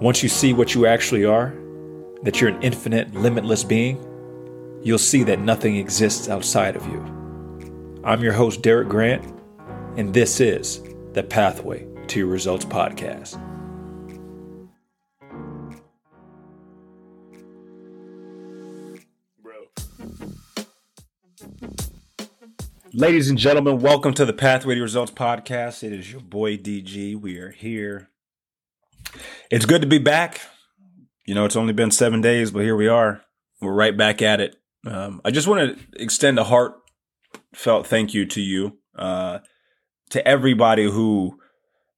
Once you see what you actually are, that you're an infinite, limitless being, you'll see that nothing exists outside of you. I'm your host, Derek Grant, and this is the Pathway to Your Results podcast. Ladies and gentlemen, welcome to the Pathway to Results podcast. It is your boy DG. We are here. It's good to be back. You know, it's only been seven days, but here we are. We're right back at it. Um, I just want to extend a heartfelt thank you to you, uh, to everybody who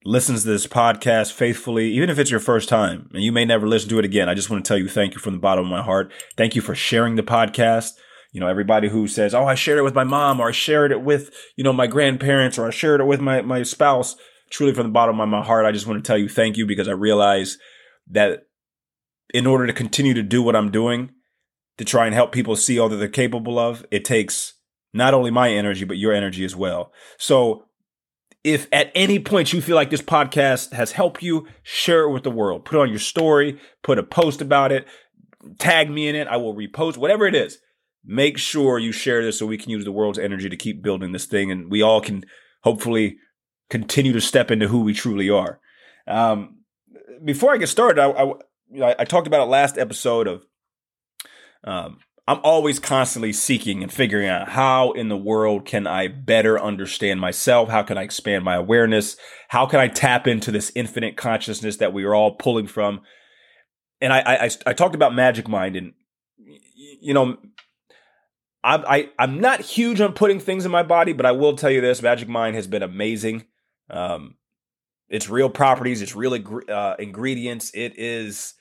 listens to this podcast faithfully, even if it's your first time and you may never listen to it again. I just want to tell you thank you from the bottom of my heart. Thank you for sharing the podcast you know, everybody who says, "Oh, I shared it with my mom," or "I shared it with you know my grandparents," or "I shared it with my my spouse." Truly, from the bottom of my heart, I just want to tell you thank you because I realize that in order to continue to do what I'm doing, to try and help people see all that they're capable of, it takes not only my energy but your energy as well. So, if at any point you feel like this podcast has helped you, share it with the world. Put on your story, put a post about it, tag me in it. I will repost whatever it is make sure you share this so we can use the world's energy to keep building this thing and we all can hopefully continue to step into who we truly are. Um, before I get started, I, I, I, talked about it last episode of um, I'm always constantly seeking and figuring out how in the world can I better understand myself? How can I expand my awareness? How can I tap into this infinite consciousness that we are all pulling from? And I, I, I talked about Magic Mind and, you know, I'm I, I'm not huge on putting things in my body, but I will tell you this: Magic Mind has been amazing. Um, it's real properties, it's real uh, ingredients, it is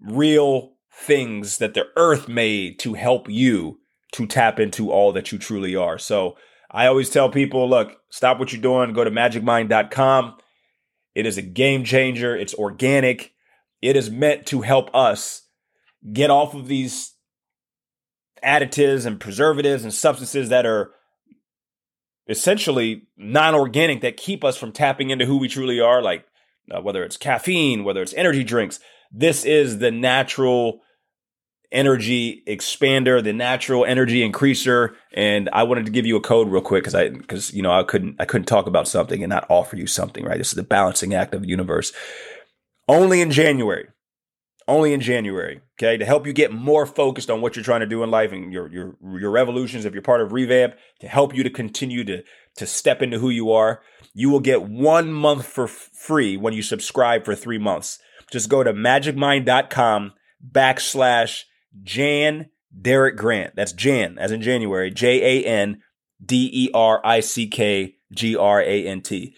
real things that the earth made to help you to tap into all that you truly are. So I always tell people, look, stop what you're doing, go to magicmind.com. It is a game changer. It's organic. It is meant to help us get off of these additives and preservatives and substances that are essentially non-organic that keep us from tapping into who we truly are like uh, whether it's caffeine whether it's energy drinks. This is the natural energy expander the natural energy increaser. And i wanted to give you a code real quick because i because you know i couldn't i couldn't talk about something and not offer you something right? This is the balancing act of the universe. Only in january only in January, okay, to help you get more focused on what you're trying to do in life and your your your revolutions if you're part of revamp to help you to continue to to step into who you are. You will get 1 month for free when you subscribe for 3 months. Just go to magicmind.com backslash Jan Derek Grant. That's Jan as in January, J A N D E R I C K G R A N T.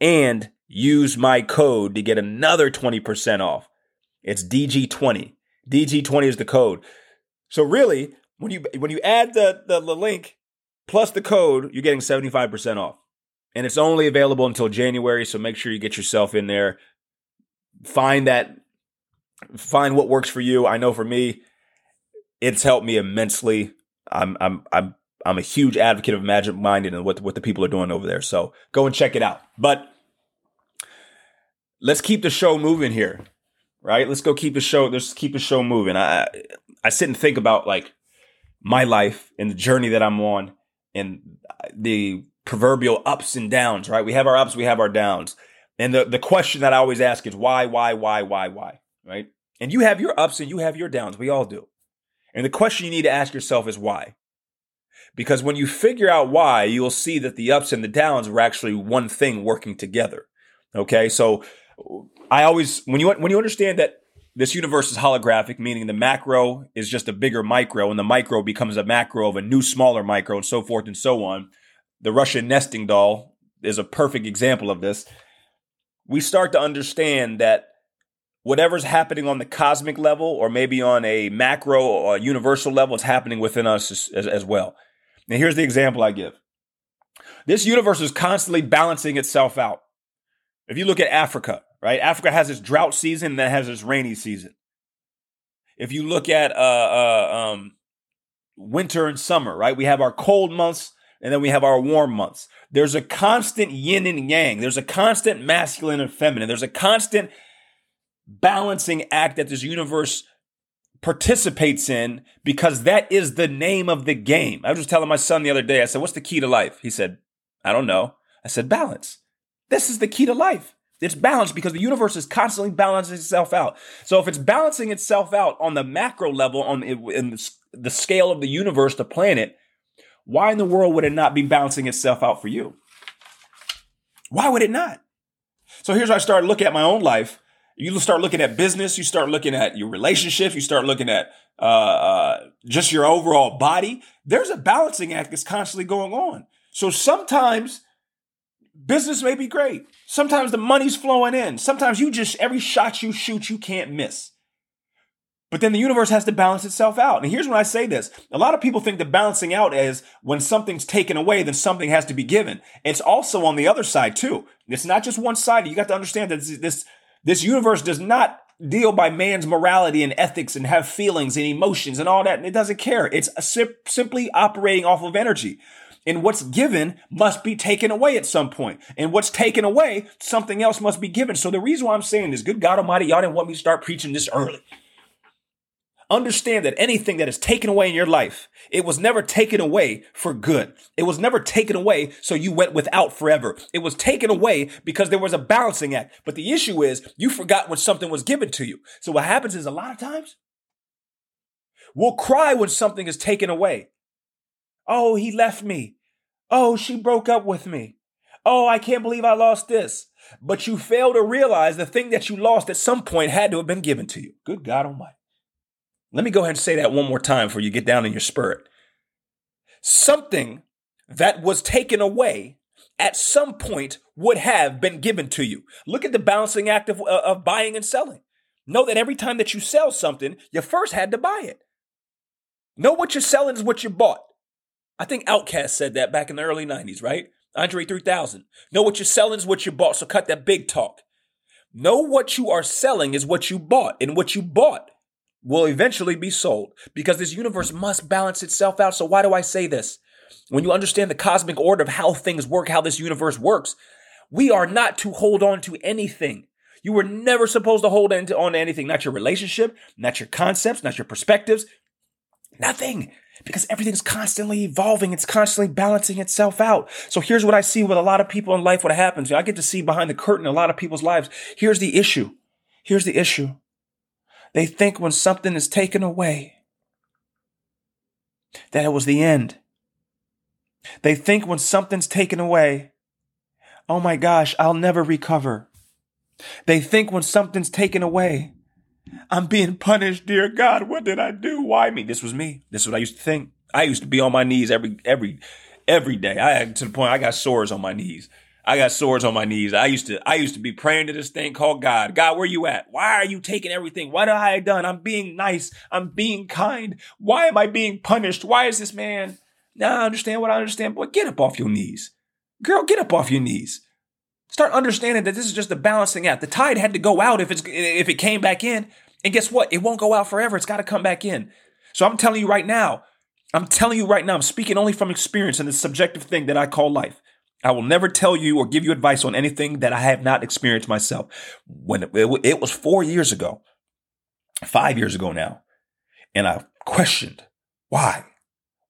And use my code to get another 20% off. It's DG20. DG20 is the code. So really, when you when you add the, the, the link plus the code, you're getting 75% off. And it's only available until January, so make sure you get yourself in there. Find that find what works for you. I know for me, it's helped me immensely. I'm I'm I'm I'm a huge advocate of Magic Minded and what what the people are doing over there. So go and check it out. But let's keep the show moving here right? Let's go keep the show. Let's keep the show moving. I I sit and think about like my life and the journey that I'm on and the proverbial ups and downs, right? We have our ups, we have our downs. And the, the question that I always ask is why, why, why, why, why, right? And you have your ups and you have your downs. We all do. And the question you need to ask yourself is why? Because when you figure out why, you'll see that the ups and the downs were actually one thing working together. Okay. So I always when you when you understand that this universe is holographic, meaning the macro is just a bigger micro, and the micro becomes a macro of a new smaller micro, and so forth and so on. The Russian nesting doll is a perfect example of this. We start to understand that whatever's happening on the cosmic level, or maybe on a macro or universal level, is happening within us as, as, as well. Now, here's the example I give. This universe is constantly balancing itself out. If you look at Africa, right? Africa has its drought season that has its rainy season. If you look at uh, uh, um, winter and summer, right? We have our cold months and then we have our warm months. There's a constant yin and yang. There's a constant masculine and feminine. There's a constant balancing act that this universe participates in because that is the name of the game. I was just telling my son the other day, I said, What's the key to life? He said, I don't know. I said, Balance. This is the key to life. It's balanced because the universe is constantly balancing itself out. So if it's balancing itself out on the macro level, on in the scale of the universe, the planet, why in the world would it not be balancing itself out for you? Why would it not? So here's where I started looking at my own life. You start looking at business. You start looking at your relationship, You start looking at uh, uh, just your overall body. There's a balancing act that's constantly going on. So sometimes business may be great. Sometimes the money's flowing in. Sometimes you just, every shot you shoot, you can't miss. But then the universe has to balance itself out. And here's when I say this. A lot of people think that balancing out is when something's taken away, then something has to be given. It's also on the other side too. It's not just one side. You got to understand that this, this, this universe does not deal by man's morality and ethics and have feelings and emotions and all that. And it doesn't care. It's sim- simply operating off of energy. And what's given must be taken away at some point. And what's taken away, something else must be given. So the reason why I'm saying this, good God Almighty, y'all didn't want me to start preaching this early. Understand that anything that is taken away in your life, it was never taken away for good. It was never taken away so you went without forever. It was taken away because there was a balancing act. But the issue is you forgot when something was given to you. So what happens is a lot of times we'll cry when something is taken away. Oh, he left me. Oh, she broke up with me. Oh, I can't believe I lost this. But you fail to realize the thing that you lost at some point had to have been given to you. Good God Almighty. Let me go ahead and say that one more time before you get down in your spirit. Something that was taken away at some point would have been given to you. Look at the balancing act of, uh, of buying and selling. Know that every time that you sell something, you first had to buy it. Know what you're selling is what you bought. I think Outkast said that back in the early 90s, right? Andre 3000. Know what you're selling is what you bought, so cut that big talk. Know what you are selling is what you bought, and what you bought will eventually be sold because this universe must balance itself out. So, why do I say this? When you understand the cosmic order of how things work, how this universe works, we are not to hold on to anything. You were never supposed to hold on to anything, not your relationship, not your concepts, not your perspectives, nothing. Because everything's constantly evolving, it's constantly balancing itself out. So here's what I see with a lot of people in life what happens. I get to see behind the curtain a lot of people's lives. Here's the issue. Here's the issue. They think when something is taken away that it was the end. They think when something's taken away, oh my gosh, I'll never recover. They think when something's taken away, I'm being punished, dear God. What did I do? Why me? This was me. This is what I used to think. I used to be on my knees every every every day. I had to the point I got sores on my knees. I got sores on my knees. I used to, I used to be praying to this thing called God. God, where are you at? Why are you taking everything? What have I done? I'm being nice. I'm being kind. Why am I being punished? Why is this man? Now I understand what I understand. Boy, get up off your knees. Girl, get up off your knees. Start understanding that this is just a balancing act. The tide had to go out if it's, if it came back in. And guess what? It won't go out forever. It's got to come back in. So I'm telling you right now, I'm telling you right now, I'm speaking only from experience in this subjective thing that I call life. I will never tell you or give you advice on anything that I have not experienced myself. When it, it, was four years ago, five years ago now, and I questioned why?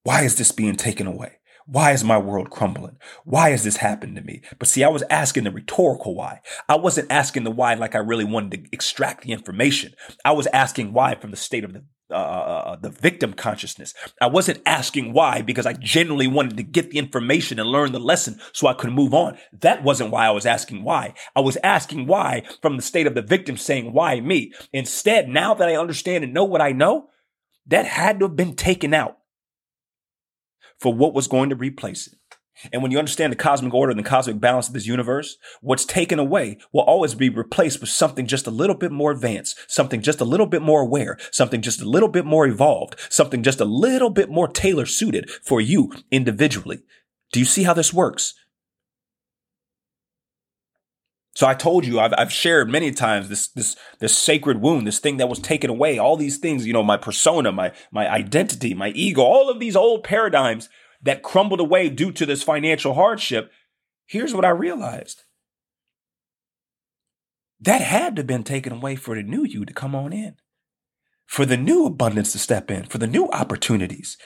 Why is this being taken away? Why is my world crumbling? Why has this happened to me? But see, I was asking the rhetorical why. I wasn't asking the why like I really wanted to extract the information. I was asking why from the state of the uh, uh, uh, the victim consciousness. I wasn't asking why because I genuinely wanted to get the information and learn the lesson so I could move on. That wasn't why I was asking why. I was asking why from the state of the victim saying, why me? Instead, now that I understand and know what I know, that had to have been taken out for what was going to replace it. And when you understand the cosmic order and the cosmic balance of this universe, what's taken away will always be replaced with something just a little bit more advanced, something just a little bit more aware, something just a little bit more evolved, something just a little bit more tailor suited for you individually. Do you see how this works? So I told you, I've, I've shared many times this, this, this sacred wound, this thing that was taken away, all these things, you know, my persona, my, my identity, my ego, all of these old paradigms that crumbled away due to this financial hardship, here's what I realized. that had to have been taken away for the new you to come on in, for the new abundance to step in, for the new opportunities,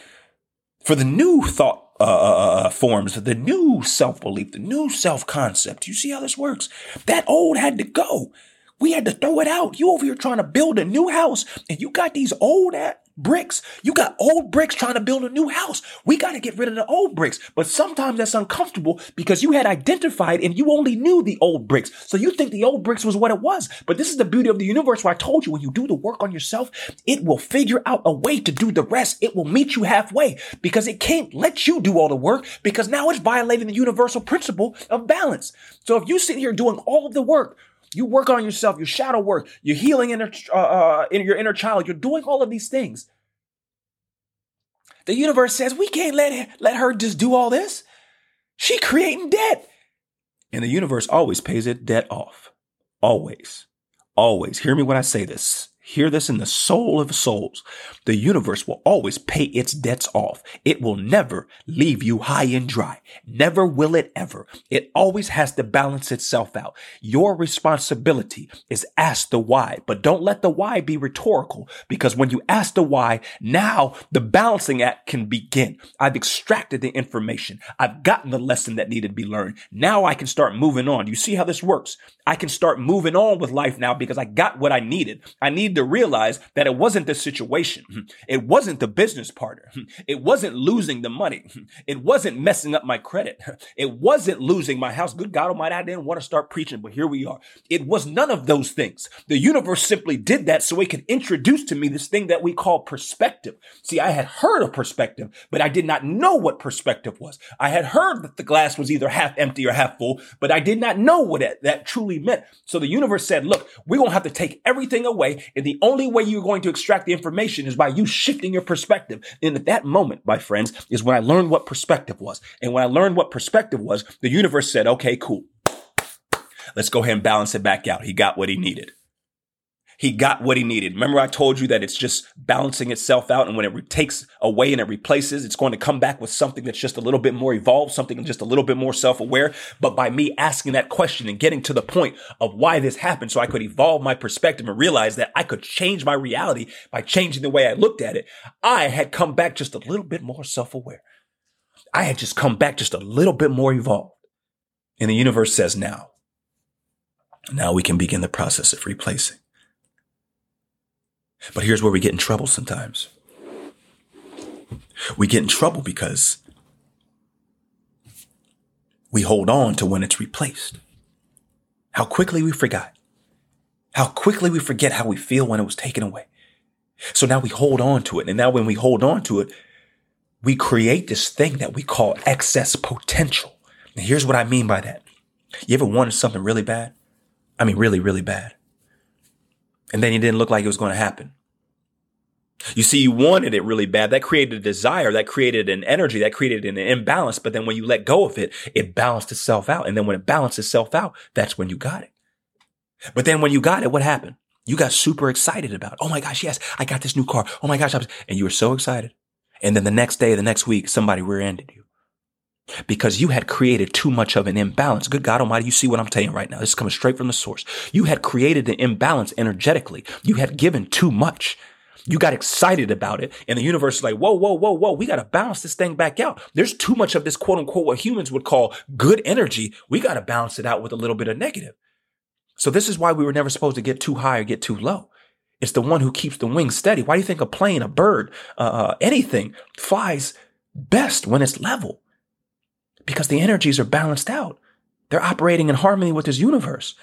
for the new thought uh, uh, uh, uh forms, the new self belief, the new self concept. You see how this works? That old had to go. We had to throw it out. You over here trying to build a new house, and you got these old bricks. You got old bricks trying to build a new house. We got to get rid of the old bricks. But sometimes that's uncomfortable because you had identified and you only knew the old bricks. So you think the old bricks was what it was. But this is the beauty of the universe where I told you when you do the work on yourself, it will figure out a way to do the rest. It will meet you halfway because it can't let you do all the work because now it's violating the universal principle of balance. So if you sit here doing all of the work, you work on yourself, your shadow work, you're healing inner, uh, uh, in your inner child, you're doing all of these things. The universe says we can't let let her just do all this. She creating debt. And the universe always pays it debt off. Always. Always. Hear me when I say this. Hear this in the soul of souls. The universe will always pay its debts off. It will never leave you high and dry. Never will it ever. It always has to balance itself out. Your responsibility is ask the why, but don't let the why be rhetorical because when you ask the why, now the balancing act can begin. I've extracted the information. I've gotten the lesson that needed to be learned. Now I can start moving on. You see how this works? I can start moving on with life now because I got what I needed. I need to realize that it wasn't the situation. It wasn't the business partner. It wasn't losing the money. It wasn't messing up my credit. It wasn't losing my house. Good God Almighty, I didn't want to start preaching, but here we are. It was none of those things. The universe simply did that so it could introduce to me this thing that we call perspective. See, I had heard of perspective, but I did not know what perspective was. I had heard that the glass was either half empty or half full, but I did not know what that, that truly meant. So the universe said, look, we're going to have to take everything away. And the only way you're going to extract the information is by you shifting your perspective. And at that moment, my friends, is when I learned what perspective was. And when I learned what perspective was, the universe said, okay, cool. Let's go ahead and balance it back out. He got what he needed. He got what he needed. Remember, I told you that it's just balancing itself out. And when it re- takes away and it replaces, it's going to come back with something that's just a little bit more evolved, something just a little bit more self aware. But by me asking that question and getting to the point of why this happened, so I could evolve my perspective and realize that I could change my reality by changing the way I looked at it, I had come back just a little bit more self aware. I had just come back just a little bit more evolved. And the universe says now, now we can begin the process of replacing. But here's where we get in trouble sometimes. We get in trouble because we hold on to when it's replaced. How quickly we forgot. How quickly we forget how we feel when it was taken away. So now we hold on to it. And now when we hold on to it, we create this thing that we call excess potential. And here's what I mean by that. You ever wanted something really bad? I mean, really, really bad and then it didn't look like it was going to happen. You see, you wanted it really bad. That created a desire. That created an energy. That created an imbalance. But then when you let go of it, it balanced itself out. And then when it balanced itself out, that's when you got it. But then when you got it, what happened? You got super excited about it. Oh my gosh, yes, I got this new car. Oh my gosh, and you were so excited. And then the next day, the next week, somebody rear-ended you because you had created too much of an imbalance. Good God Almighty, you see what I'm saying right now. This is coming straight from the source. You had created an imbalance energetically. You had given too much. You got excited about it, and the universe is like, whoa, whoa, whoa, whoa, we got to balance this thing back out. There's too much of this quote unquote what humans would call good energy. We got to balance it out with a little bit of negative. So this is why we were never supposed to get too high or get too low. It's the one who keeps the wings steady. Why do you think a plane, a bird, uh, uh anything flies best when it's level? Because the energies are balanced out. They're operating in harmony with this universe.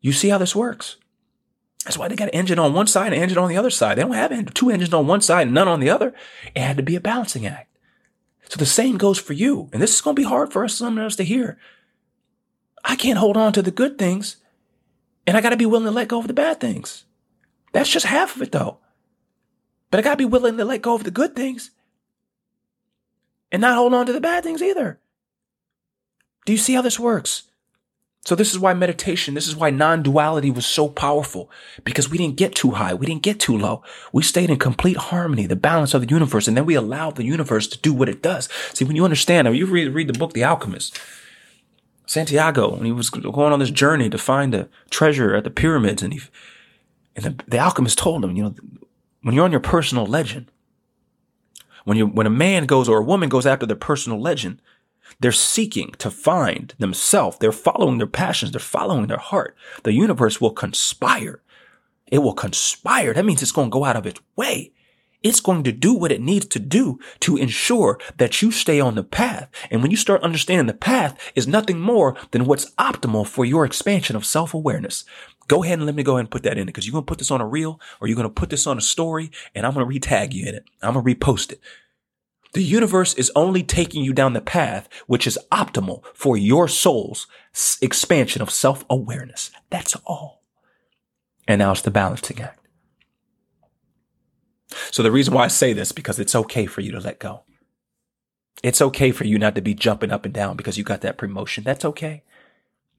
You see how this works? That's why they got an engine on one side and an engine on the other side. They don't have two engines on one side and none on the other. It had to be a balancing act. So the same goes for you. And this is going to be hard for us, some of us to hear. I can't hold on to the good things and I got to be willing to let go of the bad things. That's just half of it though. But I got to be willing to let go of the good things and not hold on to the bad things either. Do you see how this works? So this is why meditation, this is why non-duality was so powerful because we didn't get too high. We didn't get too low. We stayed in complete harmony, the balance of the universe. And then we allowed the universe to do what it does. See, when you understand, when you read, read the book, The Alchemist, Santiago, when he was going on this journey to find the treasure at the pyramids, and he, and the, the alchemist told him, you know, when you're on your personal legend, when you when a man goes or a woman goes after their personal legend, they're seeking to find themselves. They're following their passions. They're following their heart. The universe will conspire. It will conspire. That means it's going to go out of its way. It's going to do what it needs to do to ensure that you stay on the path. And when you start understanding the path is nothing more than what's optimal for your expansion of self-awareness. Go ahead and let me go ahead and put that in it because you're going to put this on a reel or you're going to put this on a story and I'm going to retag you in it. I'm going to repost it. The universe is only taking you down the path which is optimal for your soul's expansion of self awareness. That's all. And now it's the balancing act. So the reason why I say this because it's okay for you to let go. It's okay for you not to be jumping up and down because you got that promotion. That's okay.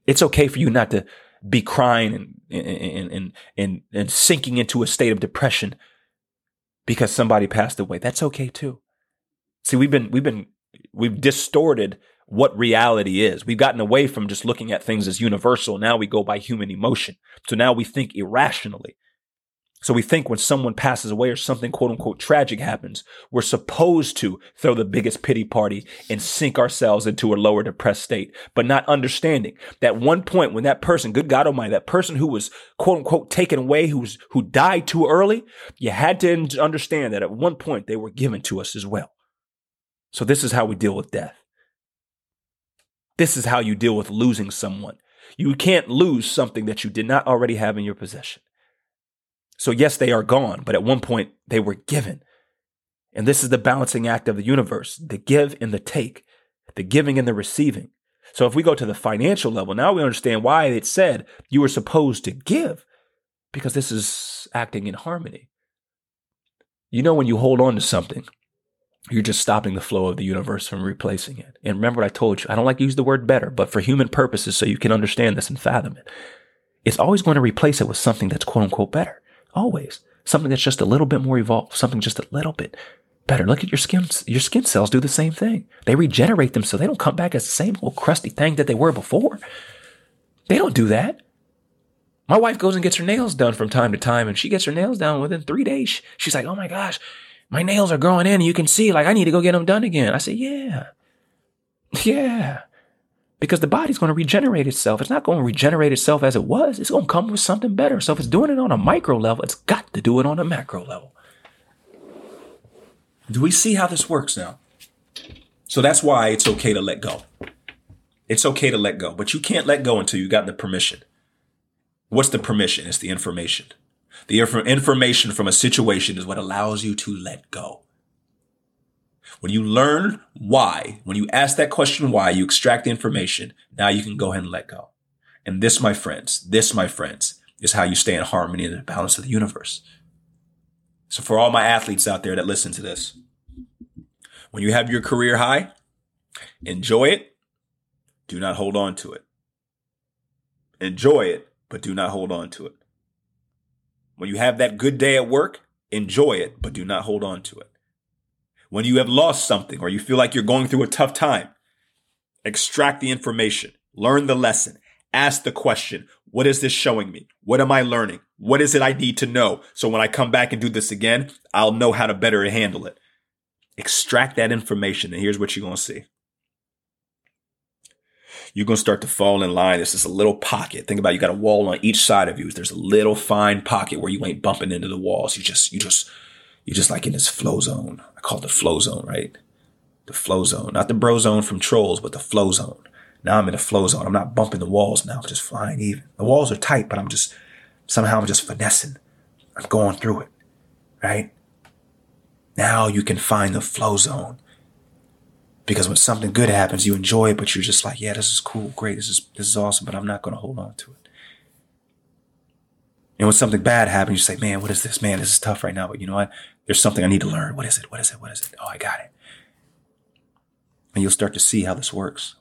It's okay for you not to be crying and, and, and, and, and sinking into a state of depression because somebody passed away. That's okay too. See, we've been, we've been, we've distorted what reality is. We've gotten away from just looking at things as universal. Now we go by human emotion. So now we think irrationally. So we think when someone passes away or something quote unquote tragic happens, we're supposed to throw the biggest pity party and sink ourselves into a lower depressed state, but not understanding that one point when that person, good God Almighty, that person who was quote unquote taken away, who's, who died too early, you had to understand that at one point they were given to us as well. So this is how we deal with death. This is how you deal with losing someone. You can't lose something that you did not already have in your possession. So, yes, they are gone, but at one point they were given. And this is the balancing act of the universe the give and the take, the giving and the receiving. So, if we go to the financial level, now we understand why it said you were supposed to give, because this is acting in harmony. You know, when you hold on to something, you're just stopping the flow of the universe from replacing it. And remember what I told you. I don't like to use the word better, but for human purposes, so you can understand this and fathom it, it's always going to replace it with something that's quote unquote better. Always. Something that's just a little bit more evolved, something just a little bit better. Look at your skin. Your skin cells do the same thing. They regenerate them so they don't come back as the same old crusty thing that they were before. They don't do that. My wife goes and gets her nails done from time to time, and she gets her nails done within three days. She's like, "Oh my gosh, my nails are growing in, and you can see like I need to go get them done again." I say, "Yeah, yeah." because the body's going to regenerate itself. It's not going to regenerate itself as it was. It's going to come with something better. So if it's doing it on a micro level, it's got to do it on a macro level. Do we see how this works now? So that's why it's okay to let go. It's okay to let go, but you can't let go until you got the permission. What's the permission? It's the information. The inf- information from a situation is what allows you to let go. When you learn why, when you ask that question why, you extract the information. Now you can go ahead and let go. And this, my friends, this, my friends, is how you stay in harmony and the balance of the universe. So for all my athletes out there that listen to this, when you have your career high, enjoy it. Do not hold on to it. Enjoy it, but do not hold on to it. When you have that good day at work, enjoy it, but do not hold on to it. When you have lost something or you feel like you're going through a tough time, extract the information, learn the lesson, ask the question, what is this showing me? What am I learning? What is it I need to know? So when I come back and do this again, I'll know how to better handle it. Extract that information, and here's what you're going to see. You're going to start to fall in line. This is a little pocket. Think about it. you got a wall on each side of you. There's a little fine pocket where you ain't bumping into the walls. You just, you just you're just like in this flow zone. I call it the flow zone, right? The flow zone, not the bro zone from trolls, but the flow zone. Now I'm in a flow zone. I'm not bumping the walls now. I'm just flying even. The walls are tight, but I'm just somehow I'm just finessing. I'm going through it, right? Now you can find the flow zone. Because when something good happens, you enjoy it, but you're just like, yeah, this is cool, great, this is this is awesome, but I'm not gonna hold on to it. And when something bad happens, you say, man, what is this? Man, this is tough right now. But you know what? There's something I need to learn. What is it? What is it? What is it? Oh, I got it. And you'll start to see how this works.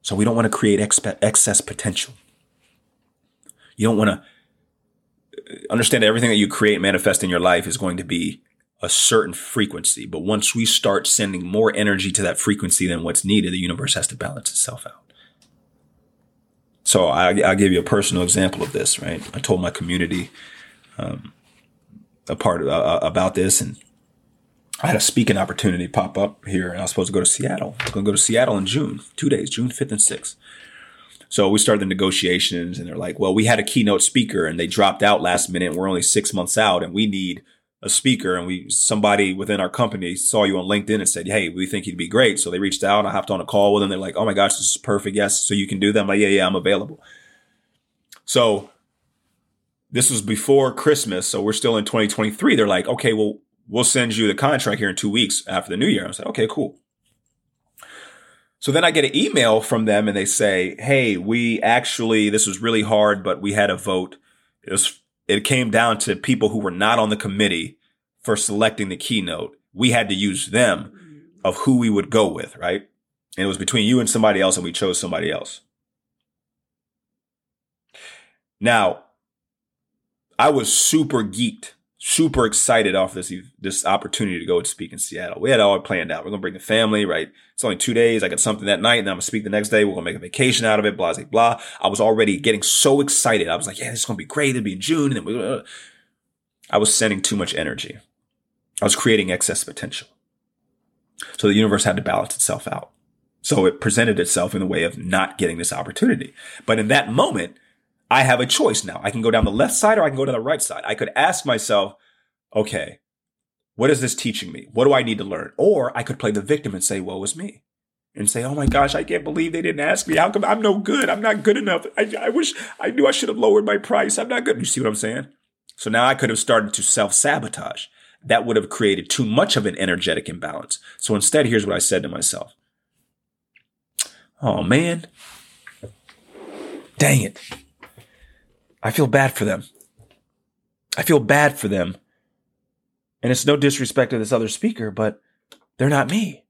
So we don't want to create expe- excess potential. You don't want to uh, understand everything that you create, manifest in your life is going to be a certain frequency. But once we start sending more energy to that frequency than what's needed, the universe has to balance itself out. So I, will give you a personal example of this, right? I told my community um, a part of, uh, about this, and I had a speaking opportunity pop up here, and I was supposed to go to Seattle. I was going to go to Seattle in June, two days, June 5th and 6th. So we started the negotiations, and they're like, well, we had a keynote speaker, and they dropped out last minute. We're only six months out, and we need a speaker. And we somebody within our company saw you on LinkedIn and said, hey, we think you'd be great. So they reached out. I hopped on a call with them. They're like, oh my gosh, this is perfect. Yes, so you can do that. I'm like, yeah, yeah, I'm available. So this was before Christmas, so we're still in 2023. They're like, okay, well, we'll send you the contract here in two weeks after the new year. I was like, okay, cool. So then I get an email from them and they say, Hey, we actually, this was really hard, but we had a vote. It was, it came down to people who were not on the committee for selecting the keynote. We had to use them of who we would go with, right? And it was between you and somebody else and we chose somebody else. Now, I was super geeked super excited off this this opportunity to go and speak in Seattle. We had all planned out. We're gonna bring the family, right? It's only two days. I got something that night, and I'm gonna speak the next day. We're gonna make a vacation out of it. Blah blah blah. I was already getting so excited. I was like, yeah, this is gonna be great. It'll be in June, and then we. Uh. I was sending too much energy. I was creating excess potential. So the universe had to balance itself out. So it presented itself in the way of not getting this opportunity. But in that moment, I have a choice now. I can go down the left side or I can go to the right side. I could ask myself, okay, what is this teaching me? What do I need to learn? Or I could play the victim and say, woe is me. And say, oh my gosh, I can't believe they didn't ask me. How come I'm no good? I'm not good enough. I, I wish I knew I should have lowered my price. I'm not good. You see what I'm saying? So now I could have started to self sabotage. That would have created too much of an energetic imbalance. So instead, here's what I said to myself. Oh man. Dang it. I feel bad for them. I feel bad for them. And it's no disrespect to this other speaker, but they're not me.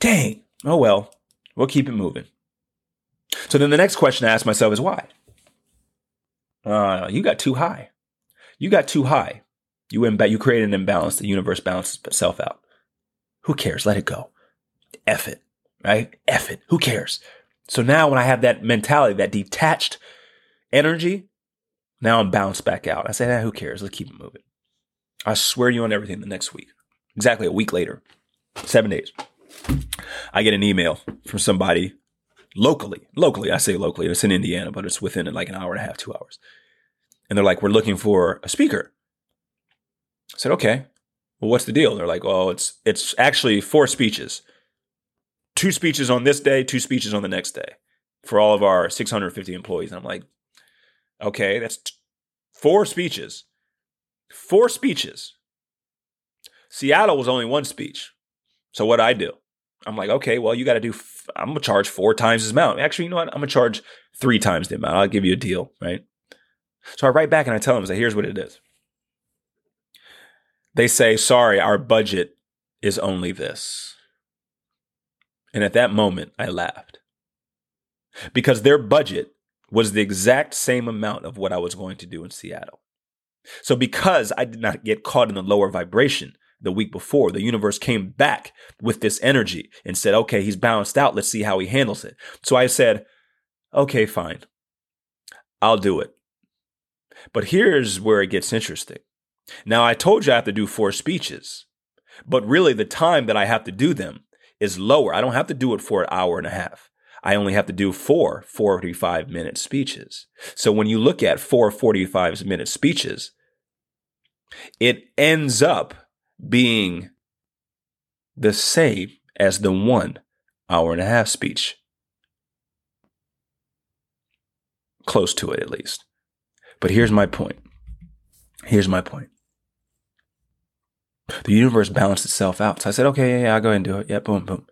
Dang. Oh well, we'll keep it moving. So then the next question I ask myself is why? Uh, you got too high. You got too high. You imba- you create an imbalance. The universe balances itself out. Who cares? Let it go. F it. Right? F it. Who cares? So now when I have that mentality, that detached energy, now I'm bounced back out. I said, eh, who cares? Let's keep it moving. I swear you on everything the next week. Exactly a week later, seven days, I get an email from somebody locally. Locally, I say locally, it's in Indiana, but it's within like an hour and a half, two hours. And they're like, we're looking for a speaker. I said, okay. Well, what's the deal? They're like, well, it's it's actually four speeches. Two speeches on this day, two speeches on the next day for all of our 650 employees. And I'm like, Okay, that's t- four speeches. Four speeches. Seattle was only one speech. So what I do? I'm like, okay, well, you got to do. F- I'm gonna charge four times this amount. Actually, you know what? I'm gonna charge three times the amount. I'll give you a deal, right? So I write back and I tell them, I say, here's what it is. They say, sorry, our budget is only this. And at that moment, I laughed because their budget was the exact same amount of what I was going to do in Seattle. So because I did not get caught in the lower vibration the week before, the universe came back with this energy and said, okay, he's balanced out. Let's see how he handles it. So I said, okay, fine. I'll do it. But here's where it gets interesting. Now, I told you I have to do four speeches, but really the time that I have to do them is lower. I don't have to do it for an hour and a half. I only have to do four 45 minute speeches. So when you look at four 45 minute speeches, it ends up being the same as the one hour and a half speech. Close to it, at least. But here's my point. Here's my point. The universe balanced itself out. So I said, okay, yeah, yeah, I'll go ahead and do it. Yeah, boom, boom.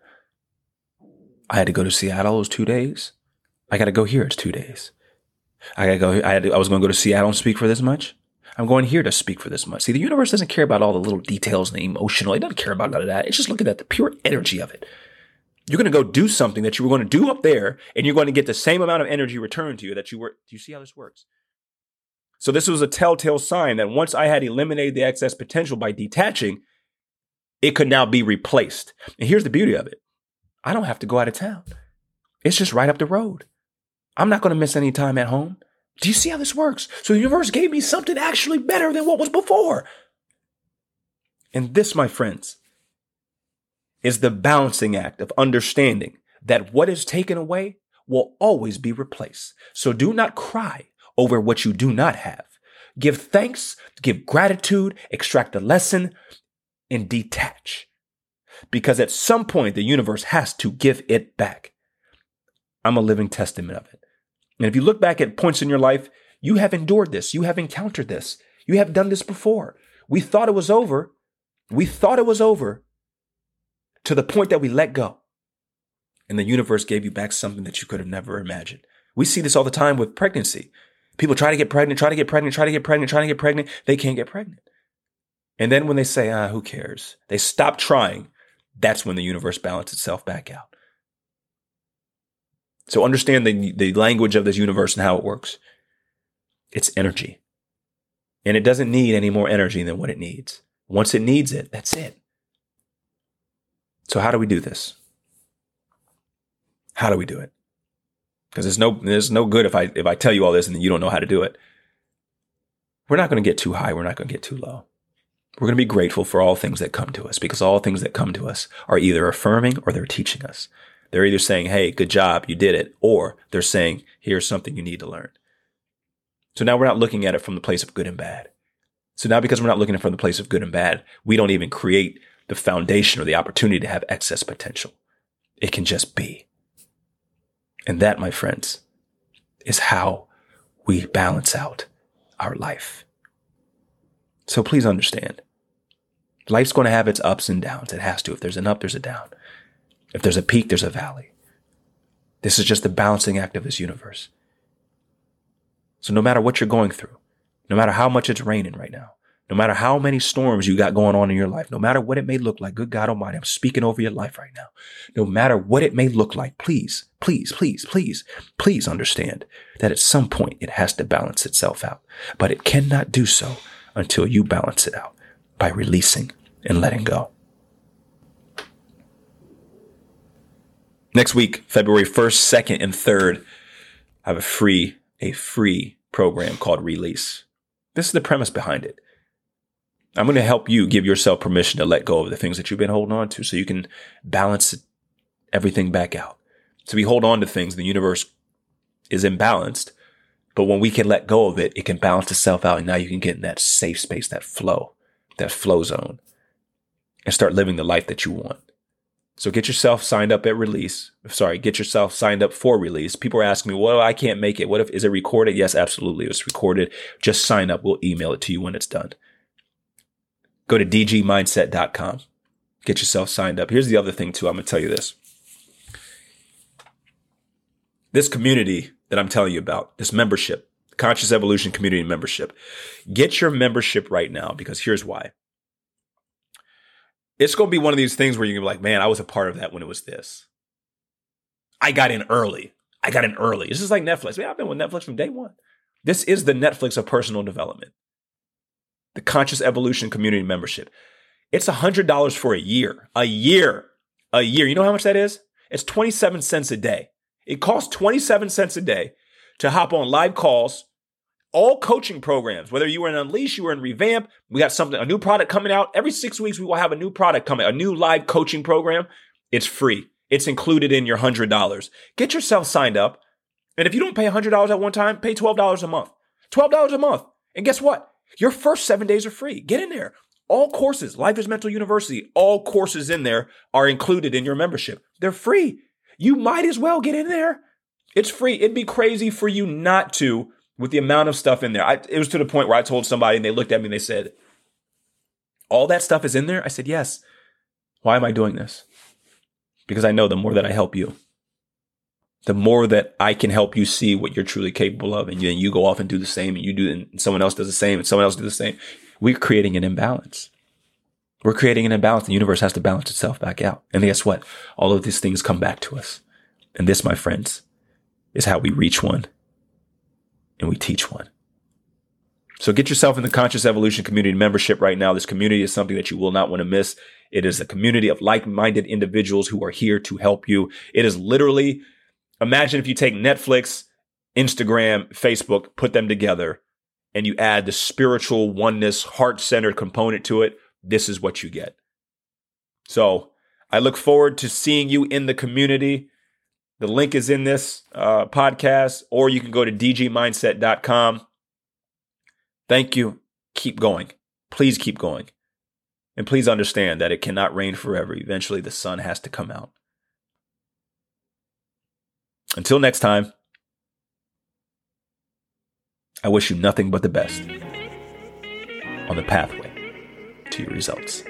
I had to go to Seattle. It was two days. I got to go here. It's two days. I got to go. I, to, I was going to go to Seattle and speak for this much. I'm going here to speak for this much. See, the universe doesn't care about all the little details and the emotional. It doesn't care about none of that. It's just looking at the pure energy of it. You're going to go do something that you were going to do up there, and you're going to get the same amount of energy returned to you that you were. Do you see how this works? So this was a telltale sign that once I had eliminated the excess potential by detaching, it could now be replaced. And here's the beauty of it. I don't have to go out of town. It's just right up the road. I'm not going to miss any time at home. Do you see how this works? So the universe gave me something actually better than what was before. And this, my friends, is the balancing act of understanding that what is taken away will always be replaced. So do not cry over what you do not have. Give thanks, give gratitude, extract the lesson, and detach. Because at some point, the universe has to give it back. I'm a living testament of it. And if you look back at points in your life, you have endured this, you have encountered this, you have done this before. We thought it was over. We thought it was over to the point that we let go. And the universe gave you back something that you could have never imagined. We see this all the time with pregnancy. People try to get pregnant, try to get pregnant, try to get pregnant, try to get pregnant. They can't get pregnant. And then when they say, ah, who cares? They stop trying. That's when the universe balances itself back out. So understand the, the language of this universe and how it works. It's energy. And it doesn't need any more energy than what it needs. Once it needs it, that's it. So how do we do this? How do we do it? Because there's no there's no good if I if I tell you all this and then you don't know how to do it. We're not going to get too high, we're not going to get too low. We're going to be grateful for all things that come to us because all things that come to us are either affirming or they're teaching us. They're either saying, Hey, good job, you did it, or they're saying, here's something you need to learn. So now we're not looking at it from the place of good and bad. So now because we're not looking at it from the place of good and bad, we don't even create the foundation or the opportunity to have excess potential. It can just be. And that, my friends, is how we balance out our life. So please understand. Life's going to have its ups and downs. It has to. If there's an up, there's a down. If there's a peak, there's a valley. This is just the balancing act of this universe. So no matter what you're going through, no matter how much it's raining right now, no matter how many storms you got going on in your life, no matter what it may look like, good God Almighty, I'm speaking over your life right now. No matter what it may look like, please, please, please, please, please understand that at some point it has to balance itself out. But it cannot do so until you balance it out by releasing and letting go. Next week, February 1st, 2nd, and 3rd, I have a free, a free program called Release. This is the premise behind it. I'm going to help you give yourself permission to let go of the things that you've been holding on to so you can balance everything back out. So we hold on to things, the universe is imbalanced, but when we can let go of it, it can balance itself out. And now you can get in that safe space, that flow, that flow zone and start living the life that you want. So get yourself signed up at release. Sorry, get yourself signed up for release. People are asking me, well, I can't make it. What if, is it recorded? Yes, absolutely. It's recorded. Just sign up. We'll email it to you when it's done. Go to dgmindset.com. Get yourself signed up. Here's the other thing, too. I'm going to tell you this. This community that I'm telling you about, this membership, Conscious Evolution Community membership, get your membership right now because here's why. It's going to be one of these things where you're be like, man, I was a part of that when it was this. I got in early. I got in early. This is like Netflix. Man, I've been with Netflix from day one. This is the Netflix of personal development the Conscious Evolution Community membership. It's $100 for a year. A year. A year. You know how much that is? It's 27 cents a day. It costs 27 cents a day to hop on live calls, all coaching programs, whether you were in Unleash, you were in Revamp, we got something, a new product coming out. Every six weeks, we will have a new product coming, a new live coaching program. It's free. It's included in your $100. Get yourself signed up. And if you don't pay $100 at one time, pay $12 a month. $12 a month. And guess what? Your first seven days are free. Get in there. All courses, Life is Mental University, all courses in there are included in your membership. They're free. You might as well get in there. It's free. It'd be crazy for you not to with the amount of stuff in there. I, it was to the point where I told somebody and they looked at me and they said, All that stuff is in there? I said, Yes. Why am I doing this? Because I know the more that I help you, the more that I can help you see what you're truly capable of. And then you go off and do the same and you do, and someone else does the same and someone else does the same. We're creating an imbalance. We're creating an imbalance. The universe has to balance itself back out. And guess what? All of these things come back to us. And this, my friends, is how we reach one and we teach one. So get yourself in the Conscious Evolution Community membership right now. This community is something that you will not want to miss. It is a community of like-minded individuals who are here to help you. It is literally, imagine if you take Netflix, Instagram, Facebook, put them together, and you add the spiritual oneness, heart-centered component to it. This is what you get. So I look forward to seeing you in the community. The link is in this uh, podcast, or you can go to dgmindset.com. Thank you. Keep going. Please keep going. And please understand that it cannot rain forever. Eventually, the sun has to come out. Until next time, I wish you nothing but the best on the pathway to your results.